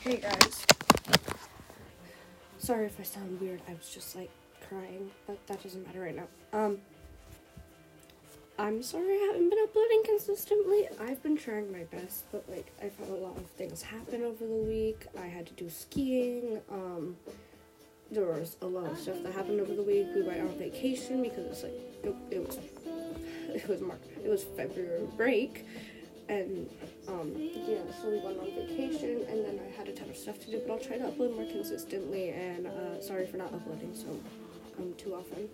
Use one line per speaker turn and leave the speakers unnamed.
Hey guys. Sorry if I sound weird. I was just like crying, but that doesn't matter right now. Um I'm sorry I haven't been uploading consistently. I've been trying my best, but like I've had a lot of things happen over the week. I had to do skiing. Um there was a lot of stuff that happened over the week. We went on vacation because it's like it, it was it was March. It was February break and um, yeah, so we went on vacation, and then I had a ton of stuff to do. But I'll try to upload more consistently. And uh, sorry for not uploading so um, too often.